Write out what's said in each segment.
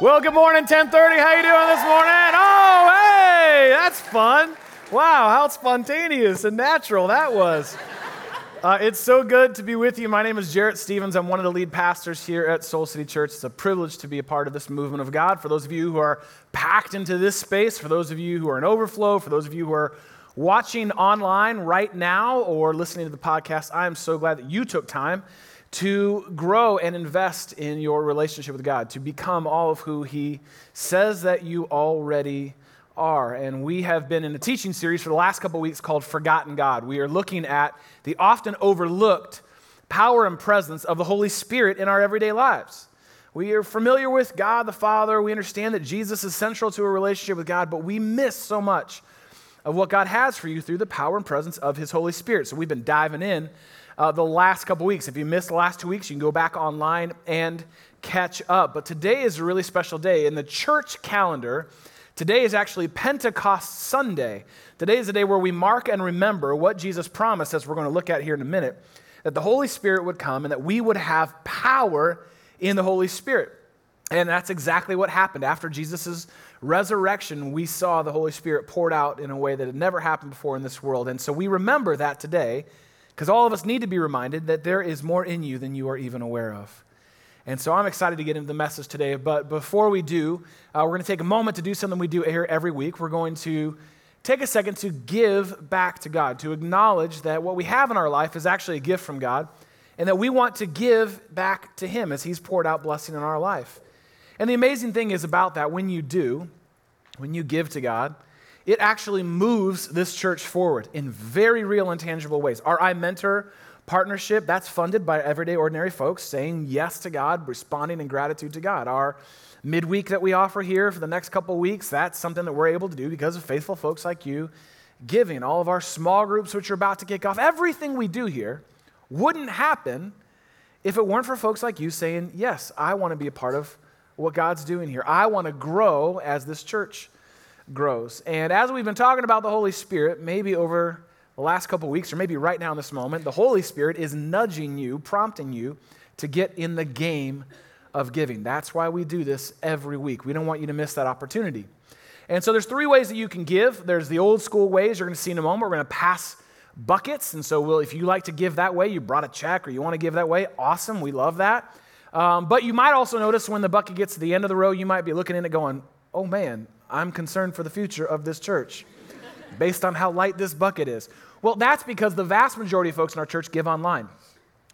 Well, good morning, 1030. How you doing this morning? Oh, hey, that's fun. Wow, how spontaneous and natural that was. Uh, it's so good to be with you. My name is Jarrett Stevens. I'm one of the lead pastors here at Soul City Church. It's a privilege to be a part of this movement of God. For those of you who are packed into this space, for those of you who are in overflow, for those of you who are watching online right now or listening to the podcast, I am so glad that you took time to grow and invest in your relationship with God, to become all of who He says that you already are. And we have been in a teaching series for the last couple weeks called Forgotten God. We are looking at the often overlooked power and presence of the Holy Spirit in our everyday lives. We are familiar with God the Father. We understand that Jesus is central to a relationship with God, but we miss so much of what God has for you through the power and presence of His Holy Spirit. So we've been diving in uh, the last couple weeks. If you missed the last two weeks, you can go back online and catch up. But today is a really special day. In the church calendar, today is actually Pentecost Sunday. Today is the day where we mark and remember what Jesus promised, as we're going to look at here in a minute, that the Holy Spirit would come and that we would have power in the Holy Spirit. And that's exactly what happened. After Jesus' resurrection, we saw the Holy Spirit poured out in a way that had never happened before in this world. And so we remember that today because all of us need to be reminded that there is more in you than you are even aware of. And so I'm excited to get into the message today. But before we do, uh, we're going to take a moment to do something we do here every week. We're going to take a second to give back to God, to acknowledge that what we have in our life is actually a gift from God, and that we want to give back to Him as He's poured out blessing in our life. And the amazing thing is about that, when you do, when you give to God, it actually moves this church forward in very real and tangible ways. Our iMentor partnership, that's funded by everyday ordinary folks saying yes to God, responding in gratitude to God. Our midweek that we offer here for the next couple weeks, that's something that we're able to do because of faithful folks like you giving. All of our small groups, which are about to kick off, everything we do here wouldn't happen if it weren't for folks like you saying, Yes, I want to be a part of what God's doing here. I want to grow as this church grows. And as we've been talking about the Holy Spirit, maybe over the last couple weeks, or maybe right now in this moment, the Holy Spirit is nudging you, prompting you to get in the game of giving. That's why we do this every week. We don't want you to miss that opportunity. And so there's three ways that you can give. There's the old school ways you're going to see in a moment. We're going to pass buckets. And so we'll, if you like to give that way, you brought a check or you want to give that way, awesome. We love that. Um, but you might also notice when the bucket gets to the end of the row, you might be looking in it going, oh man, I'm concerned for the future of this church based on how light this bucket is. Well, that's because the vast majority of folks in our church give online.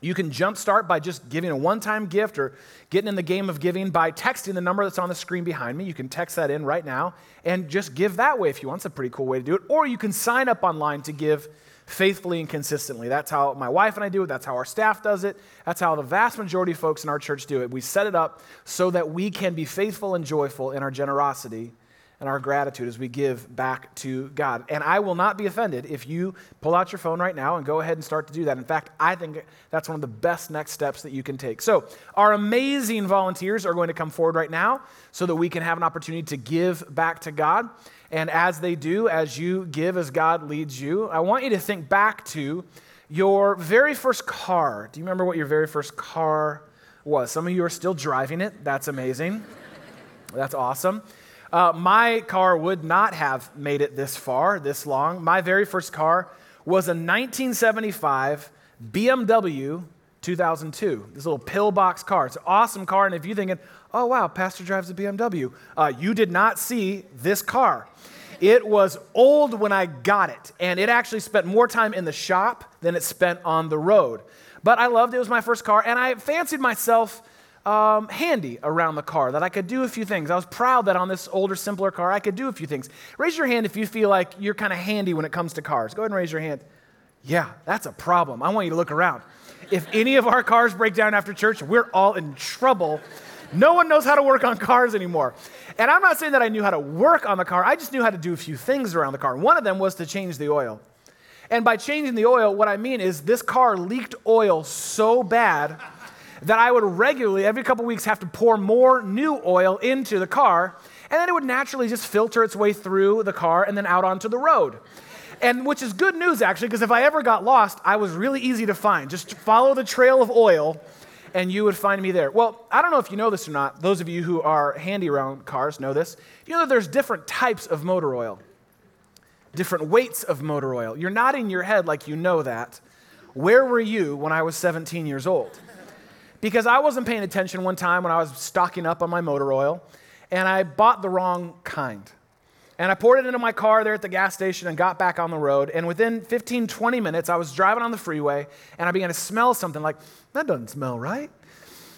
You can jumpstart by just giving a one time gift or getting in the game of giving by texting the number that's on the screen behind me. You can text that in right now and just give that way if you want. It's a pretty cool way to do it. Or you can sign up online to give faithfully and consistently. That's how my wife and I do it. That's how our staff does it. That's how the vast majority of folks in our church do it. We set it up so that we can be faithful and joyful in our generosity and our gratitude as we give back to God. And I will not be offended if you pull out your phone right now and go ahead and start to do that. In fact, I think that's one of the best next steps that you can take. So, our amazing volunteers are going to come forward right now so that we can have an opportunity to give back to God. And as they do, as you give as God leads you, I want you to think back to your very first car. Do you remember what your very first car was? Some of you are still driving it. That's amazing. That's awesome. Uh, my car would not have made it this far, this long. My very first car was a 1975 BMW 2002. This little pillbox car. It's an awesome car. And if you're thinking, oh, wow, Pastor drives a BMW, uh, you did not see this car. It was old when I got it, and it actually spent more time in the shop than it spent on the road. But I loved it. It was my first car, and I fancied myself um, handy around the car, that I could do a few things. I was proud that on this older, simpler car, I could do a few things. Raise your hand if you feel like you're kind of handy when it comes to cars. Go ahead and raise your hand. Yeah, that's a problem. I want you to look around. If any of our cars break down after church, we're all in trouble. No one knows how to work on cars anymore. And I'm not saying that I knew how to work on the car, I just knew how to do a few things around the car. One of them was to change the oil. And by changing the oil, what I mean is this car leaked oil so bad that I would regularly, every couple weeks, have to pour more new oil into the car, and then it would naturally just filter its way through the car and then out onto the road. And which is good news, actually, because if I ever got lost, I was really easy to find. Just follow the trail of oil, and you would find me there. Well, I don't know if you know this or not. Those of you who are handy around cars know this. You know that there's different types of motor oil, different weights of motor oil. You're nodding your head like you know that. Where were you when I was 17 years old? Because I wasn't paying attention one time when I was stocking up on my motor oil, and I bought the wrong kind. And I poured it into my car there at the gas station and got back on the road. And within 15, 20 minutes, I was driving on the freeway and I began to smell something like, that doesn't smell right.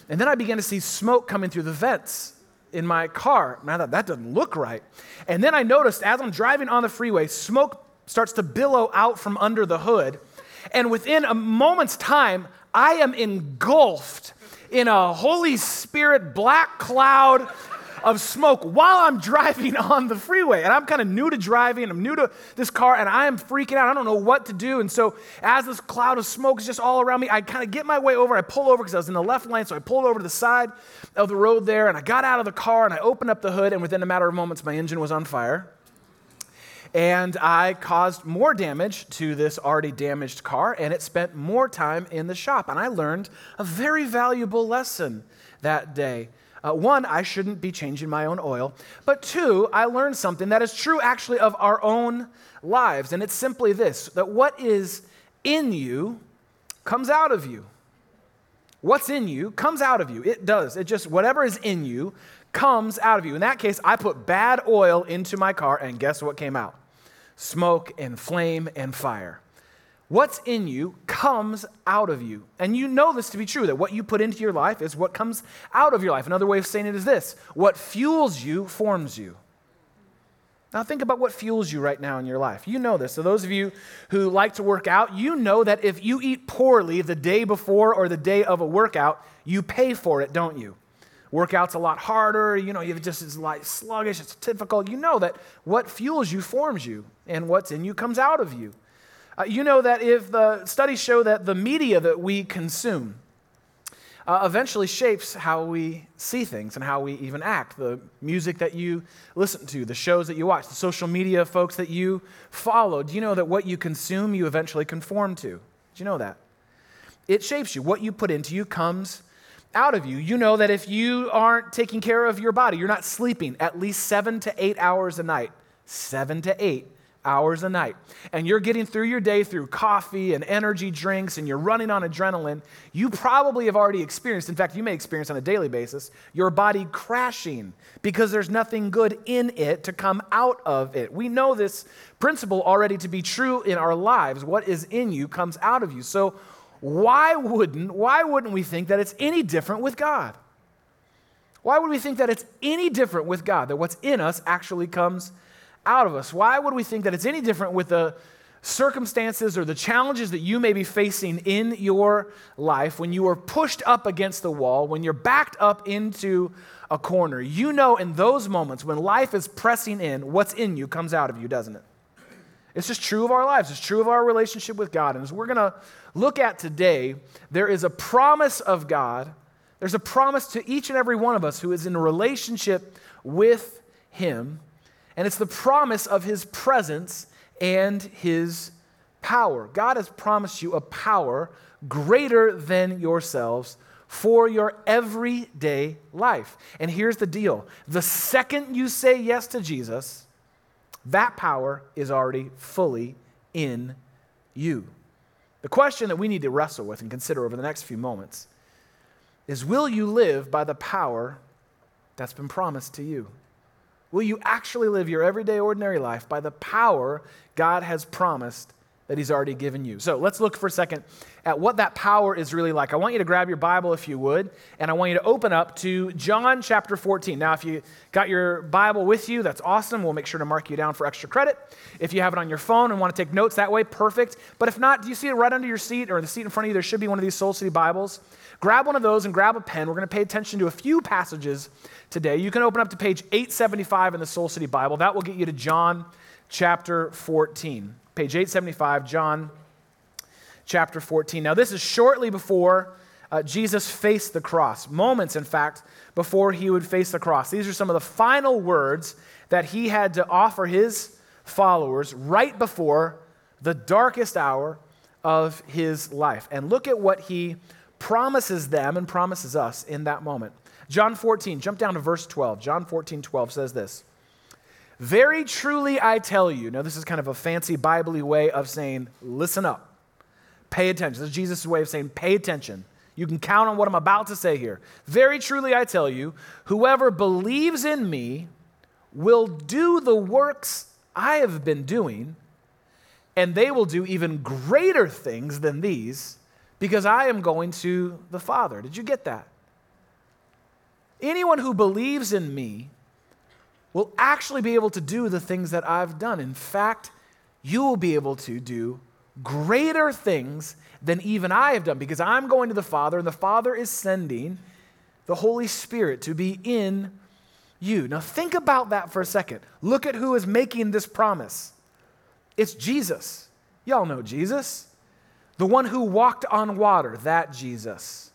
And then I began to see smoke coming through the vents in my car. And I thought, that doesn't look right. And then I noticed as I'm driving on the freeway, smoke starts to billow out from under the hood. And within a moment's time, I am engulfed in a Holy Spirit black cloud of smoke while I'm driving on the freeway. And I'm kind of new to driving, I'm new to this car, and I am freaking out. I don't know what to do. And so, as this cloud of smoke is just all around me, I kind of get my way over. I pull over because I was in the left lane. So, I pulled over to the side of the road there, and I got out of the car and I opened up the hood, and within a matter of moments, my engine was on fire. And I caused more damage to this already damaged car, and it spent more time in the shop. And I learned a very valuable lesson that day. Uh, one, I shouldn't be changing my own oil. But two, I learned something that is true actually of our own lives. And it's simply this that what is in you comes out of you. What's in you comes out of you. It does. It just, whatever is in you comes out of you. In that case, I put bad oil into my car, and guess what came out? Smoke and flame and fire. What's in you comes out of you. And you know this to be true that what you put into your life is what comes out of your life. Another way of saying it is this what fuels you forms you. Now, think about what fuels you right now in your life. You know this. So, those of you who like to work out, you know that if you eat poorly the day before or the day of a workout, you pay for it, don't you? Workout's a lot harder. You know, you just it's like sluggish. It's difficult. You know that what fuels you forms you, and what's in you comes out of you. Uh, you know that if the studies show that the media that we consume uh, eventually shapes how we see things and how we even act. The music that you listen to, the shows that you watch, the social media folks that you follow. Do you know that what you consume, you eventually conform to? Do you know that? It shapes you. What you put into you comes out of you. You know that if you aren't taking care of your body, you're not sleeping at least seven to eight hours a night, seven to eight hours a night, and you're getting through your day through coffee and energy drinks and you're running on adrenaline, you probably have already experienced, in fact, you may experience on a daily basis, your body crashing because there's nothing good in it to come out of it. We know this principle already to be true in our lives. What is in you comes out of you. So, why wouldn't, why wouldn't we think that it's any different with God? Why would we think that it's any different with God, that what's in us actually comes out of us. Why would we think that it's any different with the circumstances or the challenges that you may be facing in your life when you are pushed up against the wall, when you're backed up into a corner? You know, in those moments when life is pressing in, what's in you comes out of you, doesn't it? It's just true of our lives. It's true of our relationship with God. And as we're going to look at today, there is a promise of God. There's a promise to each and every one of us who is in a relationship with Him and it's the promise of his presence and his power. God has promised you a power greater than yourselves for your everyday life. And here's the deal the second you say yes to Jesus, that power is already fully in you. The question that we need to wrestle with and consider over the next few moments is will you live by the power that's been promised to you? Will you actually live your everyday, ordinary life by the power God has promised that He's already given you? So let's look for a second at what that power is really like. I want you to grab your Bible if you would, and I want you to open up to John chapter 14. Now, if you got your Bible with you, that's awesome. We'll make sure to mark you down for extra credit. If you have it on your phone and want to take notes that way, perfect. But if not, do you see it right under your seat or the seat in front of you? There should be one of these Soul City Bibles. Grab one of those and grab a pen. We're going to pay attention to a few passages today. You can open up to page 875 in the Soul City Bible. That will get you to John chapter 14. Page 875, John chapter 14. Now, this is shortly before uh, Jesus faced the cross, moments, in fact, before he would face the cross. These are some of the final words that he had to offer his followers right before the darkest hour of his life. And look at what he promises them and promises us in that moment. John 14, jump down to verse 12. John 14, 12 says this Very truly I tell you, now this is kind of a fancy Bible way of saying, listen up, pay attention. This is Jesus' way of saying, pay attention. You can count on what I'm about to say here. Very truly I tell you, whoever believes in me will do the works I have been doing, and they will do even greater things than these because I am going to the Father. Did you get that? Anyone who believes in me will actually be able to do the things that I've done. In fact, you will be able to do greater things than even I have done because I'm going to the Father and the Father is sending the Holy Spirit to be in you. Now, think about that for a second. Look at who is making this promise. It's Jesus. Y'all know Jesus. The one who walked on water, that Jesus.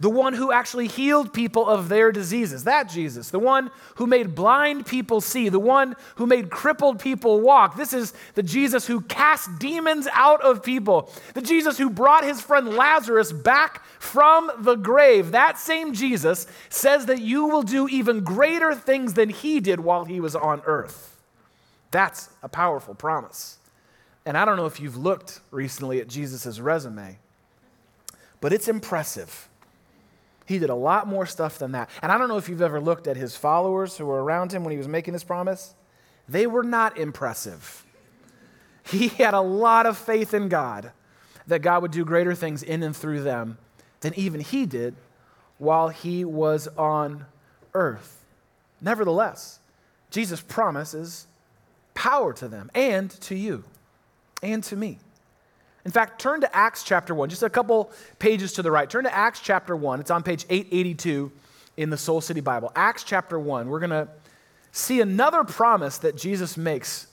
The one who actually healed people of their diseases, that Jesus. The one who made blind people see, the one who made crippled people walk. This is the Jesus who cast demons out of people, the Jesus who brought his friend Lazarus back from the grave. That same Jesus says that you will do even greater things than he did while he was on earth. That's a powerful promise. And I don't know if you've looked recently at Jesus' resume, but it's impressive. He did a lot more stuff than that. And I don't know if you've ever looked at his followers who were around him when he was making this promise. They were not impressive. He had a lot of faith in God that God would do greater things in and through them than even he did while he was on earth. Nevertheless, Jesus promises power to them and to you and to me. In fact, turn to Acts chapter 1, just a couple pages to the right. Turn to Acts chapter 1. It's on page 882 in the Soul City Bible. Acts chapter 1. We're going to see another promise that Jesus makes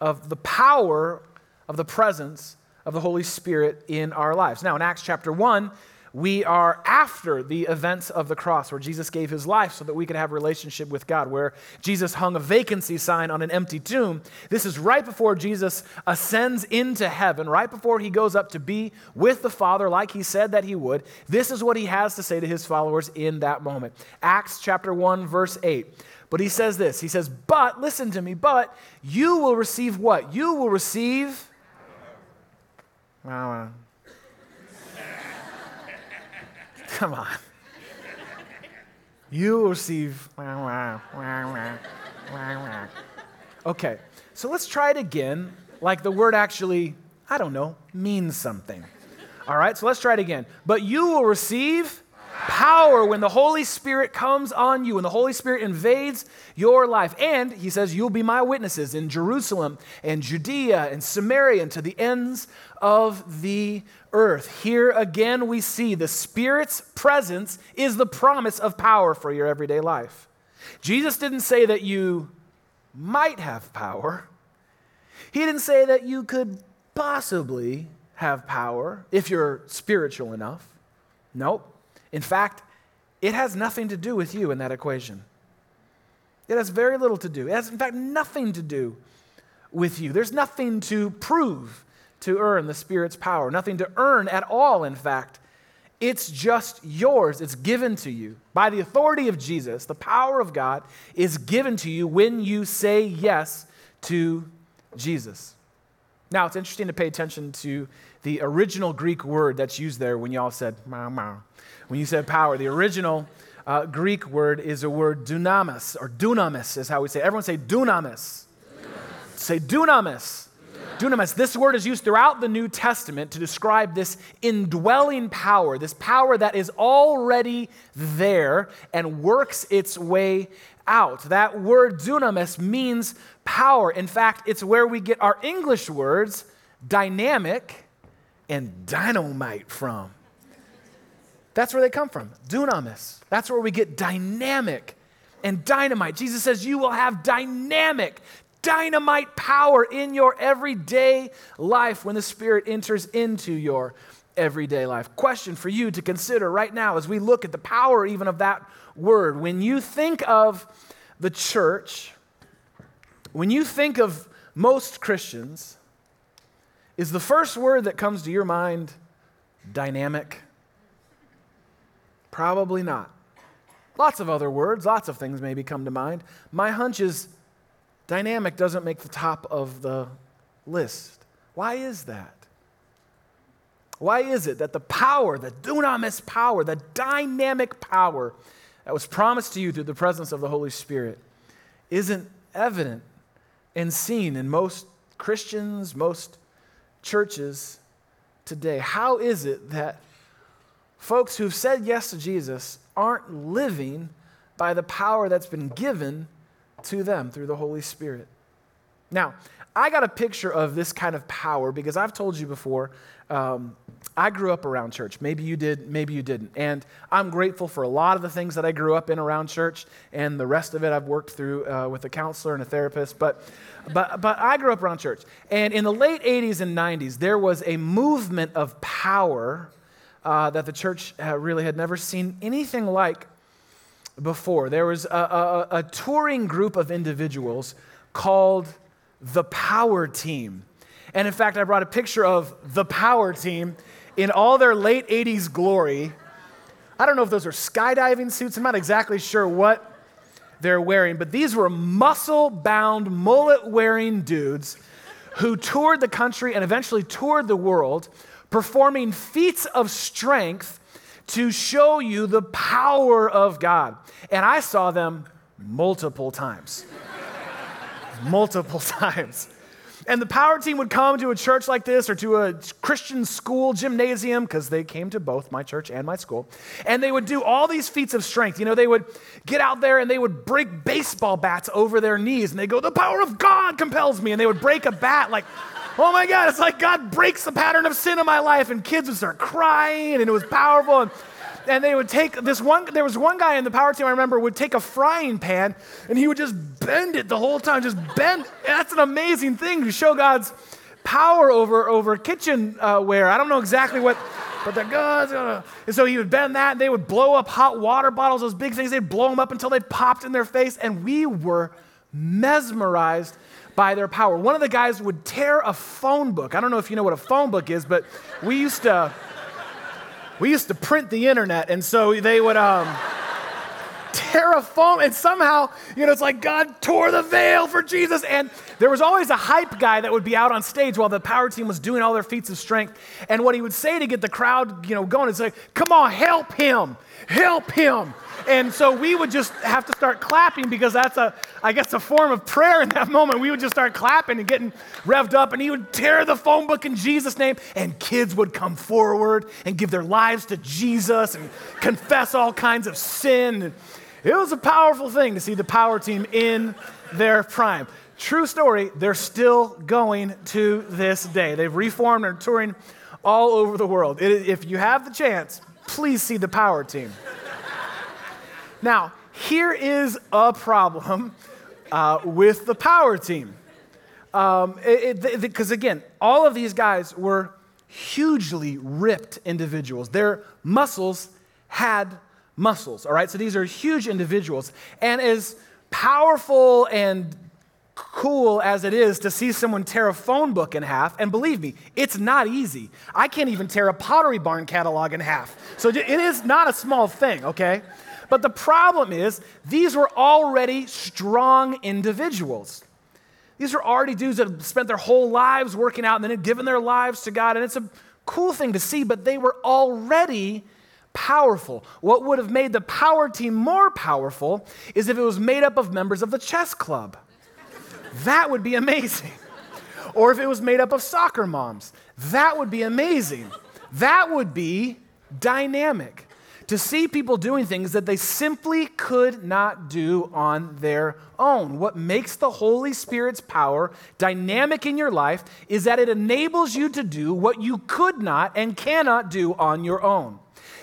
of the power of the presence of the Holy Spirit in our lives. Now, in Acts chapter 1, we are after the events of the cross where Jesus gave his life so that we could have relationship with God, where Jesus hung a vacancy sign on an empty tomb. This is right before Jesus ascends into heaven, right before he goes up to be with the Father like he said that he would. This is what he has to say to his followers in that moment. Acts chapter 1 verse 8. But he says this. He says, "But listen to me, but you will receive what? You will receive Come on. You will receive. Okay, so let's try it again, like the word actually, I don't know, means something. All right, so let's try it again. But you will receive power when the Holy Spirit comes on you, when the Holy Spirit invades your life. And he says, You'll be my witnesses in Jerusalem and Judea and Samaria and to the ends of the earth. Here again, we see the Spirit's presence is the promise of power for your everyday life. Jesus didn't say that you might have power, He didn't say that you could possibly have power if you're spiritual enough. Nope. In fact, it has nothing to do with you in that equation. It has very little to do. It has, in fact, nothing to do with you. There's nothing to prove to earn the Spirit's power, nothing to earn at all, in fact. It's just yours. It's given to you. By the authority of Jesus, the power of God is given to you when you say yes to Jesus. Now, it's interesting to pay attention to the original Greek word that's used there when y'all said, mah, mah. when you said power. The original uh, Greek word is a word dunamis, or dunamis is how we say. Everyone say dunamis. dunamis. Say dunamis. Dunamis. This word is used throughout the New Testament to describe this indwelling power, this power that is already there and works its way out. That word dunamis means power. In fact, it's where we get our English words dynamic and dynamite from. That's where they come from. Dunamis. That's where we get dynamic and dynamite. Jesus says, You will have dynamic, dynamite power in your everyday life when the Spirit enters into your everyday life. Question for you to consider right now as we look at the power even of that word. When you think of the church, when you think of most Christians, is the first word that comes to your mind dynamic? Probably not. Lots of other words, lots of things maybe come to mind. My hunch is dynamic doesn't make the top of the list. Why is that? Why is it that the power, the dunamis power, the dynamic power that was promised to you through the presence of the Holy Spirit isn't evident and seen in most Christians, most churches today? How is it that folks who've said yes to Jesus aren't living by the power that's been given to them through the Holy Spirit? Now, I got a picture of this kind of power because I've told you before, um, I grew up around church. Maybe you did, maybe you didn't. And I'm grateful for a lot of the things that I grew up in around church, and the rest of it I've worked through uh, with a counselor and a therapist. But, but, but I grew up around church. And in the late 80s and 90s, there was a movement of power uh, that the church uh, really had never seen anything like before. There was a, a, a touring group of individuals called the Power Team. And in fact, I brought a picture of the Power Team in all their late 80s glory. I don't know if those are skydiving suits. I'm not exactly sure what they're wearing, but these were muscle bound, mullet wearing dudes who toured the country and eventually toured the world, performing feats of strength to show you the power of God. And I saw them multiple times. Multiple times. And the power team would come to a church like this or to a Christian school gymnasium, because they came to both my church and my school. And they would do all these feats of strength. You know, they would get out there and they would break baseball bats over their knees. And they go, The power of God compels me. And they would break a bat like, Oh my God, it's like God breaks the pattern of sin in my life. And kids would start crying, and it was powerful. And and they would take this one, there was one guy in the power team I remember would take a frying pan and he would just bend it the whole time, just bend. That's an amazing thing to show God's power over, over kitchenware. Uh, I don't know exactly what, but the God's gonna. And so he would bend that and they would blow up hot water bottles, those big things, they'd blow them up until they popped in their face. And we were mesmerized by their power. One of the guys would tear a phone book. I don't know if you know what a phone book is, but we used to we used to print the internet, and so they would um, phone, and somehow, you know, it's like God tore the veil for Jesus. And there was always a hype guy that would be out on stage while the power team was doing all their feats of strength. And what he would say to get the crowd, you know, going is like, come on, help him, help him. And so we would just have to start clapping because that's a, I guess, a form of prayer in that moment. We would just start clapping and getting revved up, and he would tear the phone book in Jesus' name, and kids would come forward and give their lives to Jesus and confess all kinds of sin. It was a powerful thing to see the power team in their prime. True story, they're still going to this day. They've reformed and are touring all over the world. if you have the chance, please see the power team. Now, here is a problem uh, with the power team. Because um, again, all of these guys were hugely ripped individuals. Their muscles had muscles, all right? So these are huge individuals. And as powerful and cool as it is to see someone tear a phone book in half, and believe me, it's not easy. I can't even tear a Pottery Barn catalog in half. So it is not a small thing, okay? But the problem is, these were already strong individuals. These are already dudes that have spent their whole lives working out and then had given their lives to God. And it's a cool thing to see, but they were already powerful. What would have made the power team more powerful is if it was made up of members of the chess club. That would be amazing. Or if it was made up of soccer moms. That would be amazing. That would be dynamic to see people doing things that they simply could not do on their own. What makes the Holy Spirit's power dynamic in your life is that it enables you to do what you could not and cannot do on your own.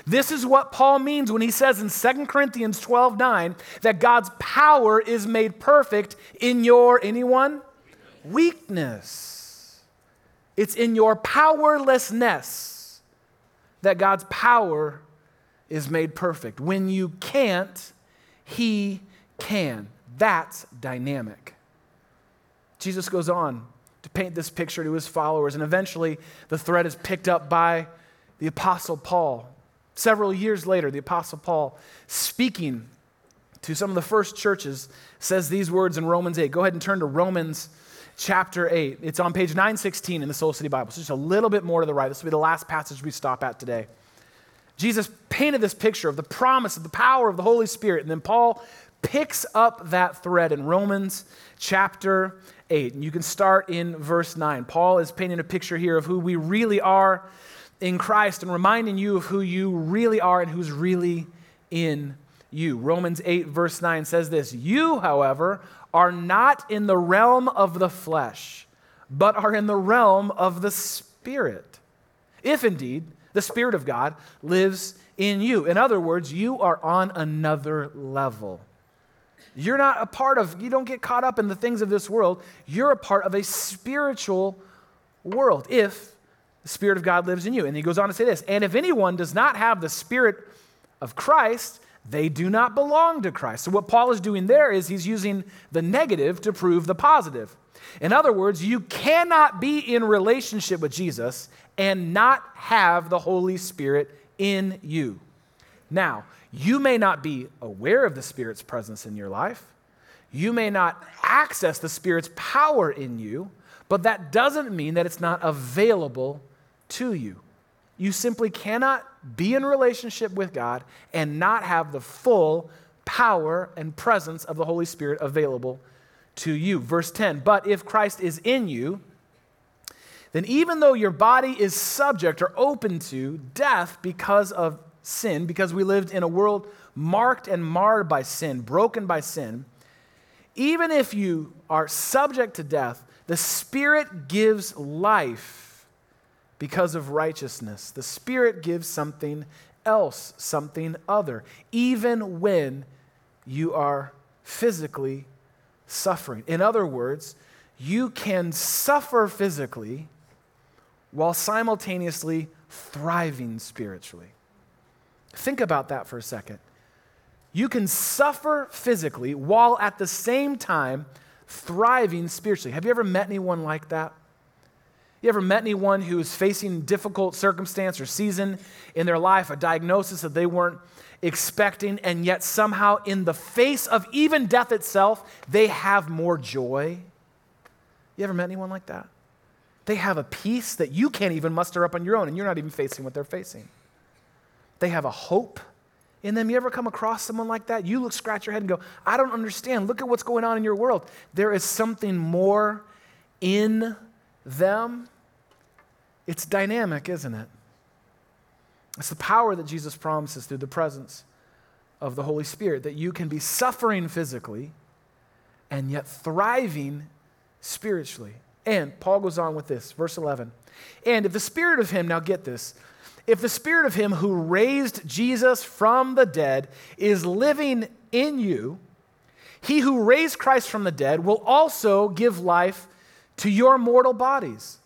This is what Paul means when he says in 2 Corinthians 12 9 that God's power is made perfect in your, anyone? Weakness. It's in your powerlessness that God's power is made perfect. When you can't, He can. That's dynamic. Jesus goes on to paint this picture to his followers, and eventually the thread is picked up by the Apostle Paul Several years later, the Apostle Paul, speaking to some of the first churches, says these words in Romans 8. Go ahead and turn to Romans chapter 8. It's on page 916 in the Soul City Bible. So just a little bit more to the right. This will be the last passage we stop at today. Jesus painted this picture of the promise of the power of the Holy Spirit. And then Paul picks up that thread in Romans chapter 8. And you can start in verse 9. Paul is painting a picture here of who we really are in Christ and reminding you of who you really are and who's really in you. Romans 8, verse 9 says this You, however, are not in the realm of the flesh, but are in the realm of the Spirit. If indeed the Spirit of God lives in you. In other words, you are on another level. You're not a part of, you don't get caught up in the things of this world. You're a part of a spiritual world if the Spirit of God lives in you. And he goes on to say this And if anyone does not have the Spirit of Christ, they do not belong to Christ. So, what Paul is doing there is he's using the negative to prove the positive. In other words, you cannot be in relationship with Jesus and not have the Holy Spirit in you. Now, you may not be aware of the Spirit's presence in your life. You may not access the Spirit's power in you, but that doesn't mean that it's not available to you. You simply cannot be in relationship with God and not have the full power and presence of the Holy Spirit available to you. Verse 10 But if Christ is in you, then even though your body is subject or open to death because of sin, because we lived in a world marked and marred by sin, broken by sin, even if you are subject to death, the Spirit gives life because of righteousness. The Spirit gives something else, something other, even when you are physically suffering. In other words, you can suffer physically while simultaneously thriving spiritually. Think about that for a second. You can suffer physically while at the same time thriving spiritually. Have you ever met anyone like that? You ever met anyone who is facing difficult circumstance or season in their life, a diagnosis that they weren't expecting, and yet somehow, in the face of even death itself, they have more joy? You ever met anyone like that? They have a peace that you can't even muster up on your own, and you're not even facing what they're facing. They have a hope in them. You ever come across someone like that? You look, scratch your head and go, I don't understand. Look at what's going on in your world. There is something more in them, it's dynamic, isn't it? It's the power that Jesus promises through the presence of the Holy Spirit that you can be suffering physically and yet thriving spiritually. And Paul goes on with this, verse 11. And if the Spirit of Him, now get this, if the Spirit of Him who raised Jesus from the dead is living in you, He who raised Christ from the dead will also give life to your mortal bodies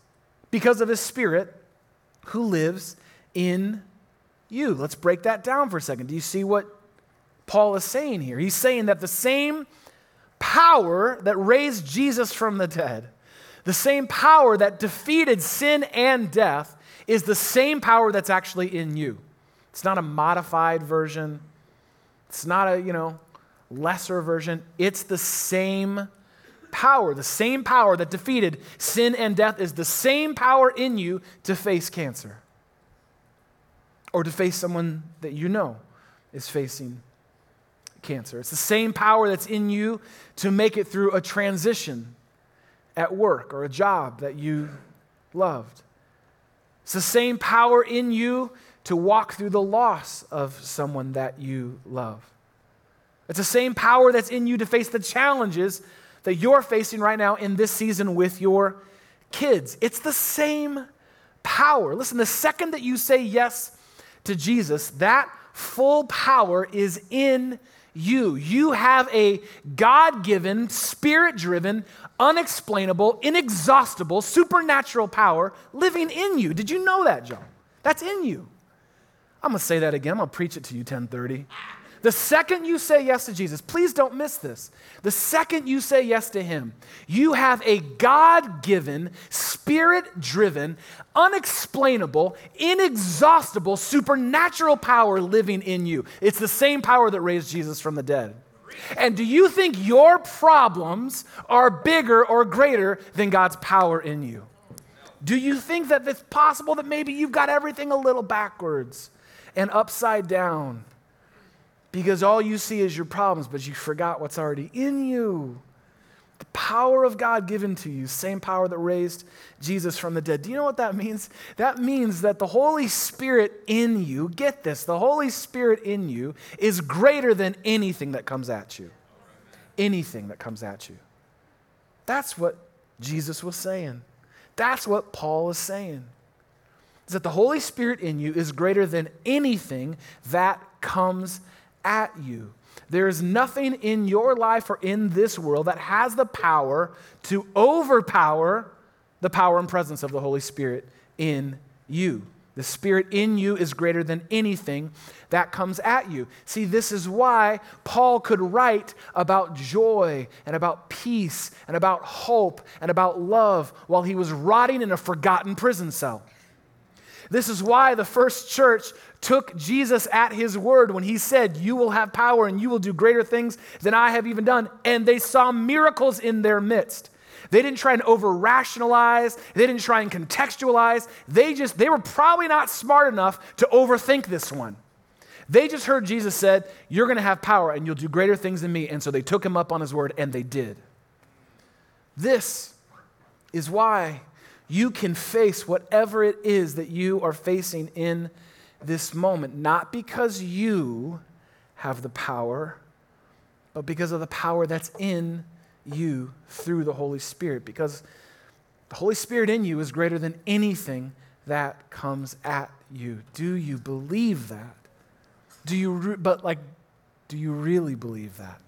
because of his spirit who lives in you. Let's break that down for a second. Do you see what Paul is saying here? He's saying that the same power that raised Jesus from the dead, the same power that defeated sin and death, is the same power that's actually in you. It's not a modified version. It's not a, you know, lesser version. It's the same power, the same power that defeated sin and death, is the same power in you to face cancer or to face someone that you know is facing cancer. It's the same power that's in you to make it through a transition at work or a job that you loved. It's the same power in you to walk through the loss of someone that you love. It's the same power that's in you to face the challenges that you're facing right now in this season with your kids. It's the same power. Listen, the second that you say yes to Jesus, that full power is in you. You have a God given, spirit driven, unexplainable, inexhaustible, supernatural power living in you. Did you know that, John? That's in you. I'm going to say that again. I'm going to preach it to you 1030. The second you say yes to Jesus, please don't miss this. The second you say yes to Him, you have a God given, spirit driven, unexplainable, inexhaustible, supernatural power living in you. It's the same power that raised Jesus from the dead. And do you think your problems are bigger or greater than God's power in you? Do you think that it's possible that maybe you've got everything a little backwards and upside down? Because all you see is your problems, but you forgot what's already in you. The power of God given to you, same power that raised Jesus from the dead. Do you know what that means? That means that the Holy Spirit in you, get this, the Holy Spirit in you is greater than anything that comes at you. Anything that comes at you. That's what Jesus was saying. That's what Paul is saying. Is that the Holy Spirit in you is greater than anything that comes at you. There is nothing in your life or in this world that has the power to overpower the power and presence of the Holy Spirit in you. The Spirit in you is greater than anything that comes at you. See, this is why Paul could write about joy and about peace and about hope and about love while he was rotting in a forgotten prison cell. This is why the first church took Jesus at his word when he said, You will have power and you will do greater things than I have even done. And they saw miracles in their midst. They didn't try and over rationalize, they didn't try and contextualize. They just, they were probably not smart enough to overthink this one. They just heard Jesus said, You're going to have power and you'll do greater things than me. And so they took him up on his word and they did. This is why you can face whatever it is that you are facing in this moment, not because you have the power, but because of the power that's in you through the Holy Spirit. Because the Holy Spirit in you is greater than anything that comes at you. Do you believe that? Do you, re- but like, do you really believe that?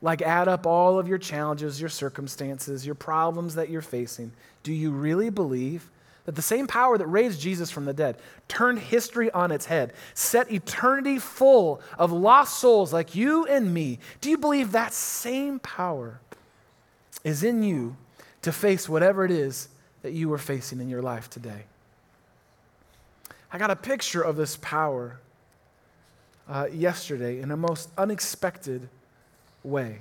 Like, add up all of your challenges, your circumstances, your problems that you're facing. Do you really believe that the same power that raised Jesus from the dead turned history on its head, set eternity full of lost souls like you and me? Do you believe that same power is in you to face whatever it is that you are facing in your life today? I got a picture of this power uh, yesterday in a most unexpected way.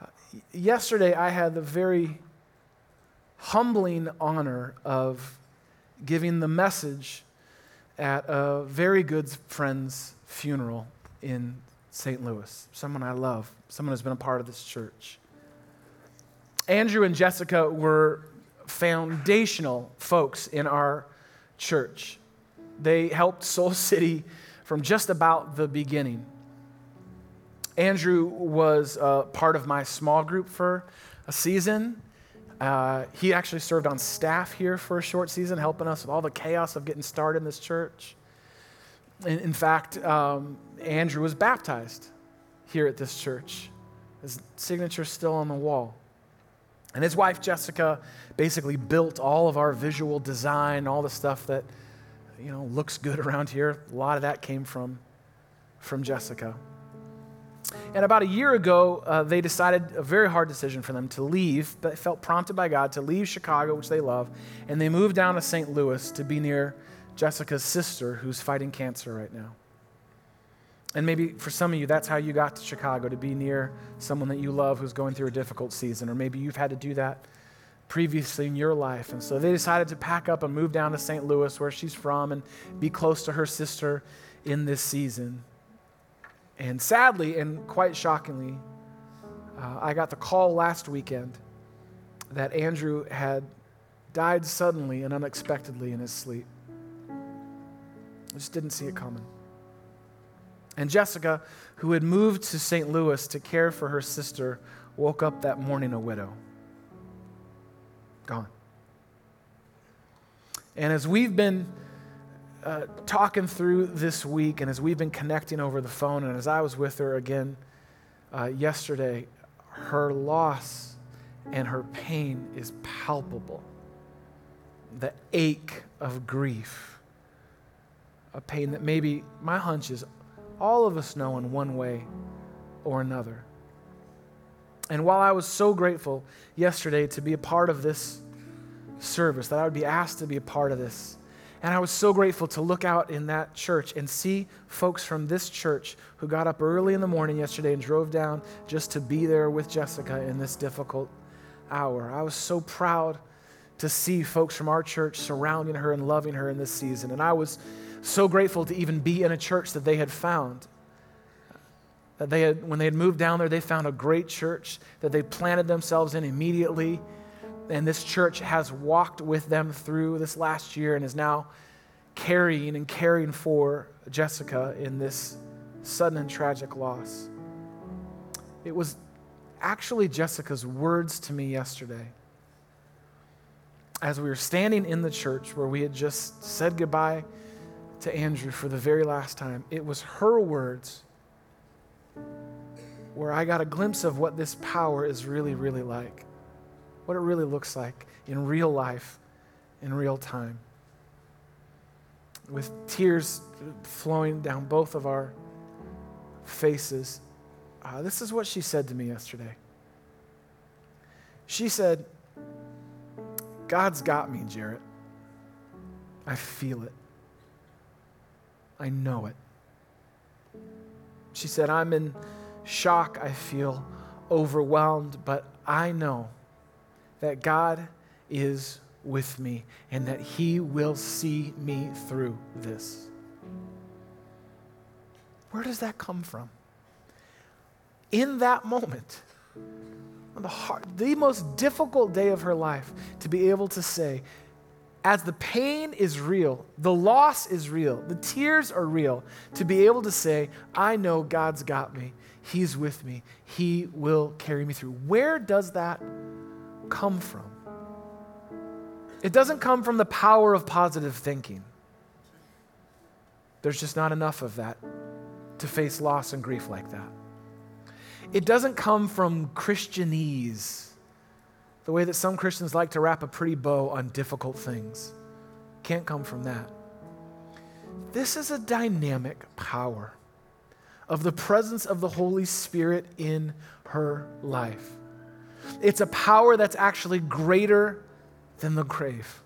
Uh, yesterday, I had the very humbling honor of giving the message at a very good friend's funeral in St. Louis, someone I love, someone who's been a part of this church. Andrew and Jessica were foundational folks in our church. They helped Soul City from just about the beginning. Andrew was uh, part of my small group for a season. Uh, he actually served on staff here for a short season, helping us with all the chaos of getting started in this church. In, in fact, um, Andrew was baptized here at this church. His signature's still on the wall. And his wife, Jessica, basically built all of our visual design, all the stuff that, you know, looks good around here. A lot of that came from, from Jessica. And about a year ago, uh, they decided a very hard decision for them to leave, but felt prompted by God to leave Chicago, which they love, and they moved down to St. Louis to be near Jessica's sister, who's fighting cancer right now. And maybe for some of you, that's how you got to Chicago, to be near someone that you love who's going through a difficult season. Or maybe you've had to do that previously in your life. And so they decided to pack up and move down to St. Louis, where she's from, and be close to her sister in this season. And sadly, and quite shockingly, uh, I got the call last weekend that Andrew had died suddenly and unexpectedly in his sleep. I just didn't see it coming. And Jessica, who had moved to St. Louis to care for her sister, woke up that morning a widow. Gone. And as we've been uh, talking through this week, and as we've been connecting over the phone, and as I was with her again uh, yesterday, her loss and her pain is palpable. The ache of grief, a pain that maybe my hunch is all of us know in one way or another. And while I was so grateful yesterday to be a part of this service, that I would be asked to be a part of this, and I was so grateful to look out in that church and see folks from this church who got up early in the morning yesterday and drove down just to be there with Jessica in this difficult hour. I was so proud to see folks from our church surrounding her and loving her in this season. And I was so grateful to even be in a church that they had found. That they had, when they had moved down there, they found a great church that they planted themselves in immediately and this church has walked with them through this last year and is now carrying and caring for Jessica in this sudden and tragic loss. It was actually Jessica's words to me yesterday as we were standing in the church where we had just said goodbye to Andrew for the very last time. It was her words where I got a glimpse of what this power is really, really like what it really looks like in real life, in real time. With tears flowing down both of our faces, uh, this is what she said to me yesterday. She said, God's got me, Jarrett. I feel it. I know it. She said, I'm in shock. I feel overwhelmed, but I know that God is with me and that He will see me through this. Where does that come from? In that moment, the, hard, the most difficult day of her life, to be able to say, as the pain is real, the loss is real, the tears are real, to be able to say, I know God's got me, He's with me, He will carry me through. Where does that come from? It doesn't come from the power of positive thinking. There's just not enough of that to face loss and grief like that. It doesn't come from Christianese, the way that some Christians like to wrap a pretty bow on difficult things. Can't come from that. This is a dynamic power of the presence of the Holy Spirit in her life. It's a power that's actually greater than the grave.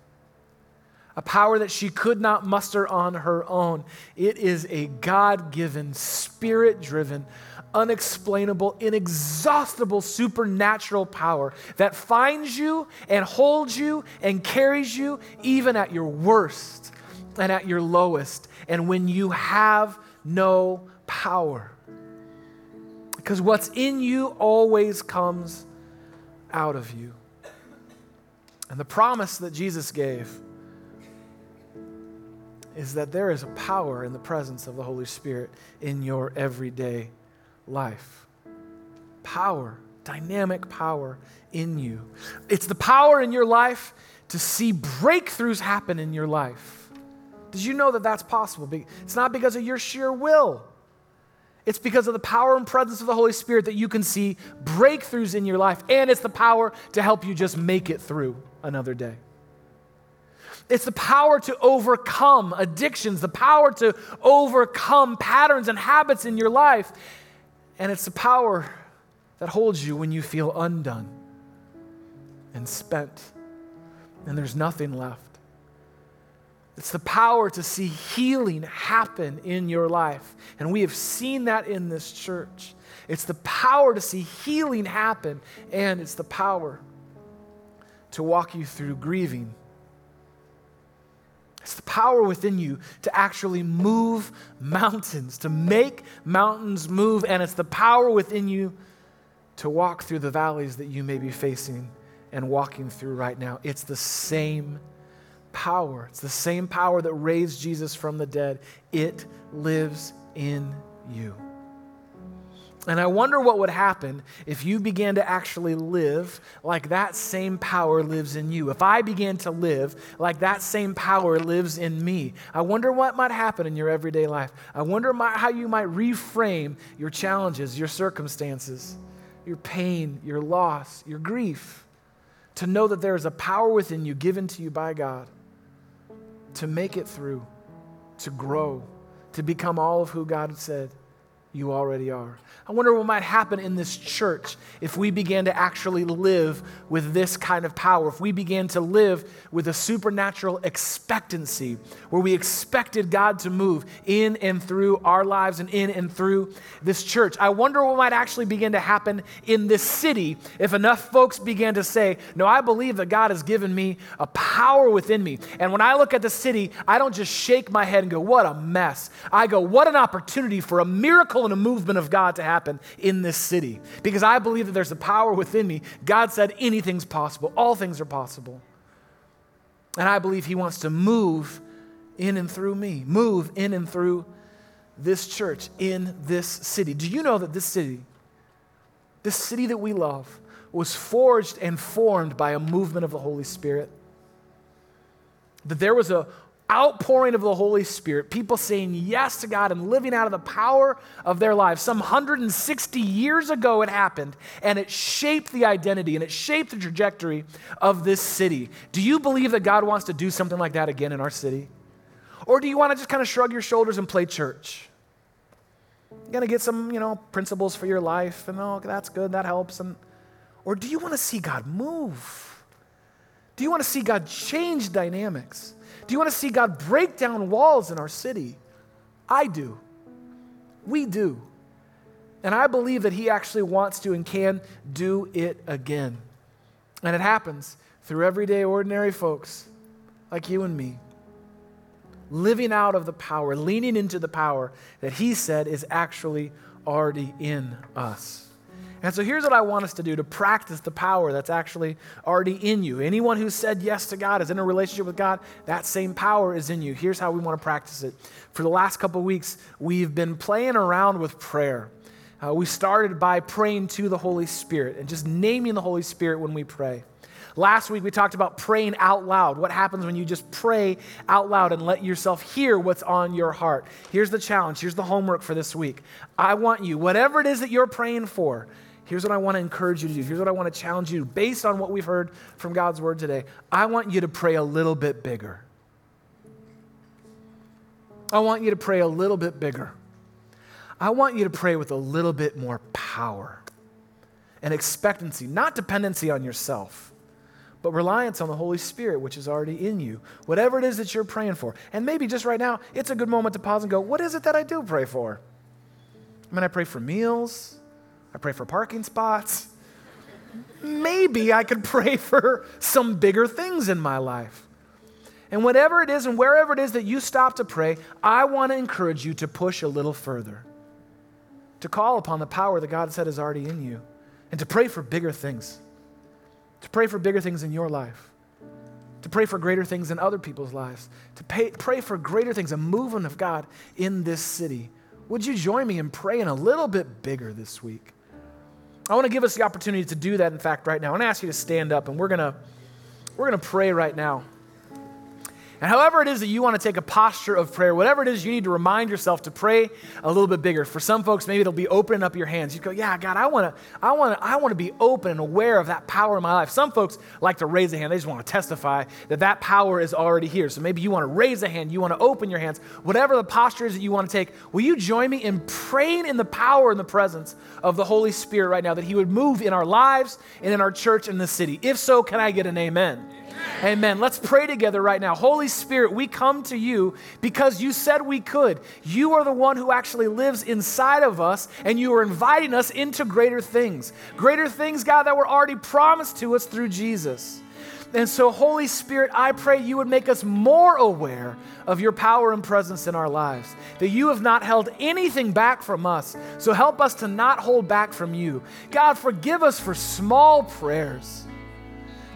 A power that she could not muster on her own. It is a God given, spirit driven, unexplainable, inexhaustible, supernatural power that finds you and holds you and carries you even at your worst and at your lowest and when you have no power. Because what's in you always comes out of you. And the promise that Jesus gave is that there is a power in the presence of the Holy Spirit in your everyday life. Power, dynamic power in you. It's the power in your life to see breakthroughs happen in your life. Did you know that that's possible? It's not because of your sheer will. It's because of the power and presence of the Holy Spirit that you can see breakthroughs in your life, and it's the power to help you just make it through another day. It's the power to overcome addictions, the power to overcome patterns and habits in your life. And it's the power that holds you when you feel undone and spent and there's nothing left. It's the power to see healing happen in your life. And we have seen that in this church. It's the power to see healing happen, and it's the power to walk you through grieving. It's the power within you to actually move mountains, to make mountains move, and it's the power within you to walk through the valleys that you may be facing and walking through right now. It's the same power. It's the same power that raised Jesus from the dead. It lives in you. And I wonder what would happen if you began to actually live like that same power lives in you. If I began to live like that same power lives in me. I wonder what might happen in your everyday life. I wonder how you might reframe your challenges, your circumstances, your pain, your loss, your grief, to know that there is a power within you given to you by God to make it through, to grow, to become all of who God said you already are. I wonder what might happen in this church if we began to actually live with this kind of power, if we began to live with a supernatural expectancy where we expected God to move in and through our lives and in and through this church. I wonder what might actually begin to happen in this city if enough folks began to say, No, I believe that God has given me a power within me. And when I look at the city, I don't just shake my head and go, What a mess. I go, What an opportunity for a miracle and a movement of God to happen happen in this city because I believe that there's a power within me. God said anything's possible, all things are possible. And I believe He wants to move in and through me, move in and through this church in this city. Do you know that this city, this city that we love, was forged and formed by a movement of the Holy Spirit? That there was a outpouring of the Holy Spirit, people saying yes to God and living out of the power of their lives. Some 160 years ago, it happened, and it shaped the identity and it shaped the trajectory of this city. Do you believe that God wants to do something like that again in our city? Or do you want to just kind of shrug your shoulders and play church? You're going to get some, you know, principles for your life, and oh, that's good, that helps. And, or do you want to see God move? Do you want to see God change dynamics? Do you want to see God break down walls in our city? I do. We do. And I believe that He actually wants to and can do it again. And it happens through everyday, ordinary folks like you and me, living out of the power, leaning into the power that He said is actually already in us. And so here's what I want us to do to practice the power that's actually already in you. Anyone who said yes to God is in a relationship with God, that same power is in you. Here's how we want to practice it. For the last couple weeks, we've been playing around with prayer. Uh, we started by praying to the Holy Spirit and just naming the Holy Spirit when we pray. Last week, we talked about praying out loud. What happens when you just pray out loud and let yourself hear what's on your heart? Here's the challenge. Here's the homework for this week. I want you, whatever it is that you're praying for, Here's what I want to encourage you to do. Here's what I want to challenge you based on what we've heard from God's word today. I want you to pray a little bit bigger. I want you to pray a little bit bigger. I want you to pray with a little bit more power and expectancy, not dependency on yourself, but reliance on the Holy Spirit, which is already in you. Whatever it is that you're praying for. And maybe just right now, it's a good moment to pause and go, What is it that I do pray for? I mean, I pray for meals. I pray for parking spots. Maybe I could pray for some bigger things in my life. And whatever it is and wherever it is that you stop to pray, I want to encourage you to push a little further, to call upon the power that God said is already in you, and to pray for bigger things, to pray for bigger things in your life, to pray for greater things in other people's lives, to pay, pray for greater things, a movement of God in this city. Would you join me in praying a little bit bigger this week? I want to give us the opportunity to do that, in fact, right now. I want to ask you to stand up, and we're going to, we're going to pray right now. And however it is that you want to take a posture of prayer, whatever it is you need to remind yourself to pray a little bit bigger. For some folks, maybe it'll be opening up your hands. You go, yeah, God, I want to, I want to, I want to be open and aware of that power in my life. Some folks like to raise a hand. They just want to testify that that power is already here. So maybe you want to raise a hand. You want to open your hands. Whatever the posture is that you want to take, will you join me in praying in the power and the presence of the Holy Spirit right now that He would move in our lives and in our church and the city? If so, can I get an amen? Amen. Let's pray together right now. Holy Spirit, we come to you because you said we could. You are the one who actually lives inside of us, and you are inviting us into greater things. Greater things, God, that were already promised to us through Jesus. And so, Holy Spirit, I pray you would make us more aware of your power and presence in our lives, that you have not held anything back from us. So, help us to not hold back from you. God, forgive us for small prayers.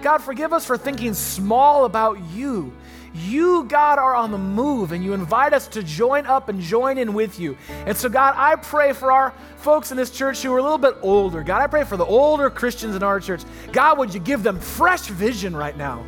God, forgive us for thinking small about you. You, God, are on the move and you invite us to join up and join in with you. And so, God, I pray for our folks in this church who are a little bit older. God, I pray for the older Christians in our church. God, would you give them fresh vision right now?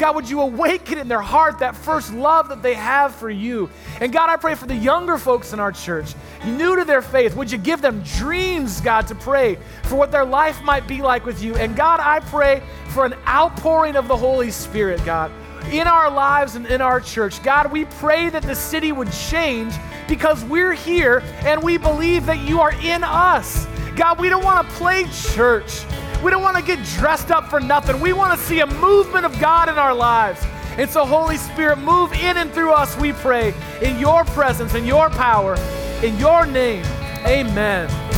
God, would you awaken in their heart that first love that they have for you? And God, I pray for the younger folks in our church, new to their faith. Would you give them dreams, God, to pray for what their life might be like with you? And God, I pray for an outpouring of the Holy Spirit, God in our lives and in our church. God, we pray that the city would change because we're here and we believe that you are in us. God, we don't want to play church. We don't want to get dressed up for nothing. We want to see a movement of God in our lives. And so, Holy Spirit, move in and through us, we pray, in your presence, in your power, in your name. Amen.